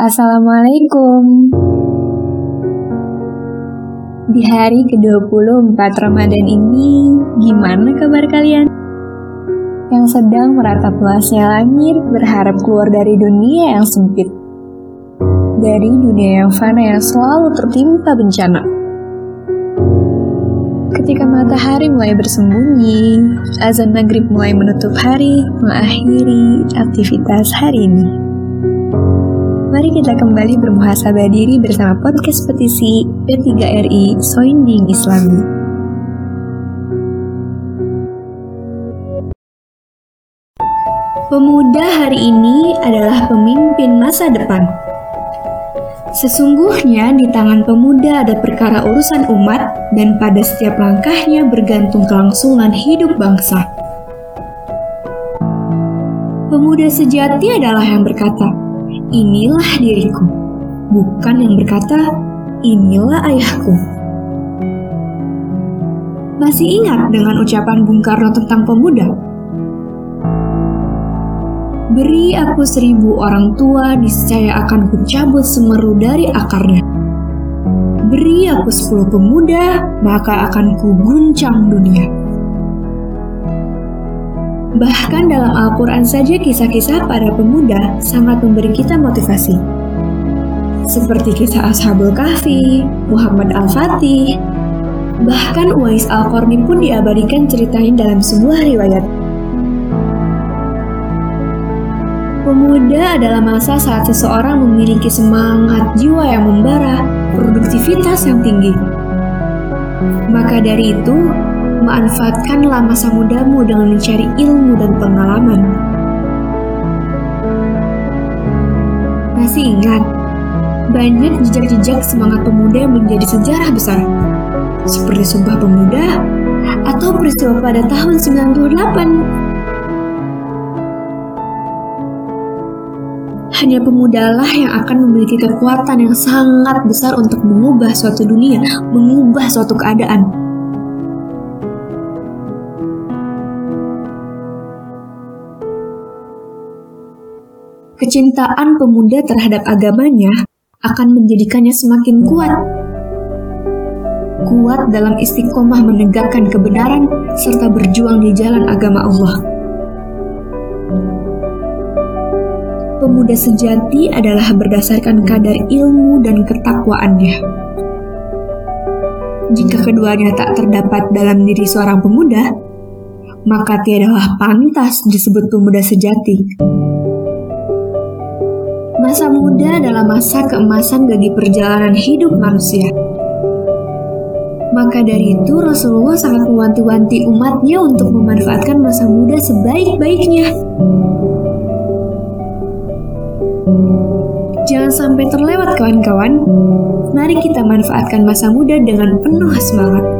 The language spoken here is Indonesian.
Assalamualaikum. Di hari ke-24 Ramadan ini, gimana kabar kalian? Yang sedang meratap luasnya langit berharap keluar dari dunia yang sempit. Dari dunia yang fana yang selalu tertimpa bencana. Ketika matahari mulai bersembunyi, azan maghrib mulai menutup hari, mengakhiri aktivitas hari ini. Mari kita kembali bermuhasabah diri bersama podcast petisi P3RI Soinding Islami. Pemuda hari ini adalah pemimpin masa depan. Sesungguhnya di tangan pemuda ada perkara urusan umat dan pada setiap langkahnya bergantung kelangsungan hidup bangsa. Pemuda sejati adalah yang berkata, inilah diriku, bukan yang berkata, inilah ayahku. Masih ingat dengan ucapan Bung Karno tentang pemuda? Beri aku seribu orang tua, niscaya akan kucabut semeru dari akarnya. Beri aku sepuluh pemuda, maka akan kuguncang dunia. Bahkan dalam Al-Quran saja kisah-kisah para pemuda sangat memberi kita motivasi. Seperti kisah Ashabul Kahfi, Muhammad Al-Fatih, bahkan Uwais Al-Qarni pun diabadikan ceritain dalam sebuah riwayat. Pemuda adalah masa saat seseorang memiliki semangat jiwa yang membara, produktivitas yang tinggi. Maka dari itu, manfaatkanlah masa mudamu dengan mencari ilmu dan pengalaman. Masih ingat, banyak jejak-jejak semangat pemuda yang menjadi sejarah besar, seperti Sumpah Pemuda atau peristiwa pada tahun 98 hanya pemudalah yang akan memiliki kekuatan yang sangat besar untuk mengubah suatu dunia, mengubah suatu keadaan. Kecintaan pemuda terhadap agamanya akan menjadikannya semakin kuat. Kuat dalam istiqomah menegakkan kebenaran serta berjuang di jalan agama Allah. pemuda sejati adalah berdasarkan kadar ilmu dan ketakwaannya. Jika keduanya tak terdapat dalam diri seorang pemuda, maka tiadalah pantas disebut pemuda sejati. Masa muda adalah masa keemasan bagi perjalanan hidup manusia. Maka dari itu Rasulullah sangat mewanti-wanti umatnya untuk memanfaatkan masa muda sebaik-baiknya. Jangan sampai terlewat kawan-kawan. Mari kita manfaatkan masa muda dengan penuh semangat.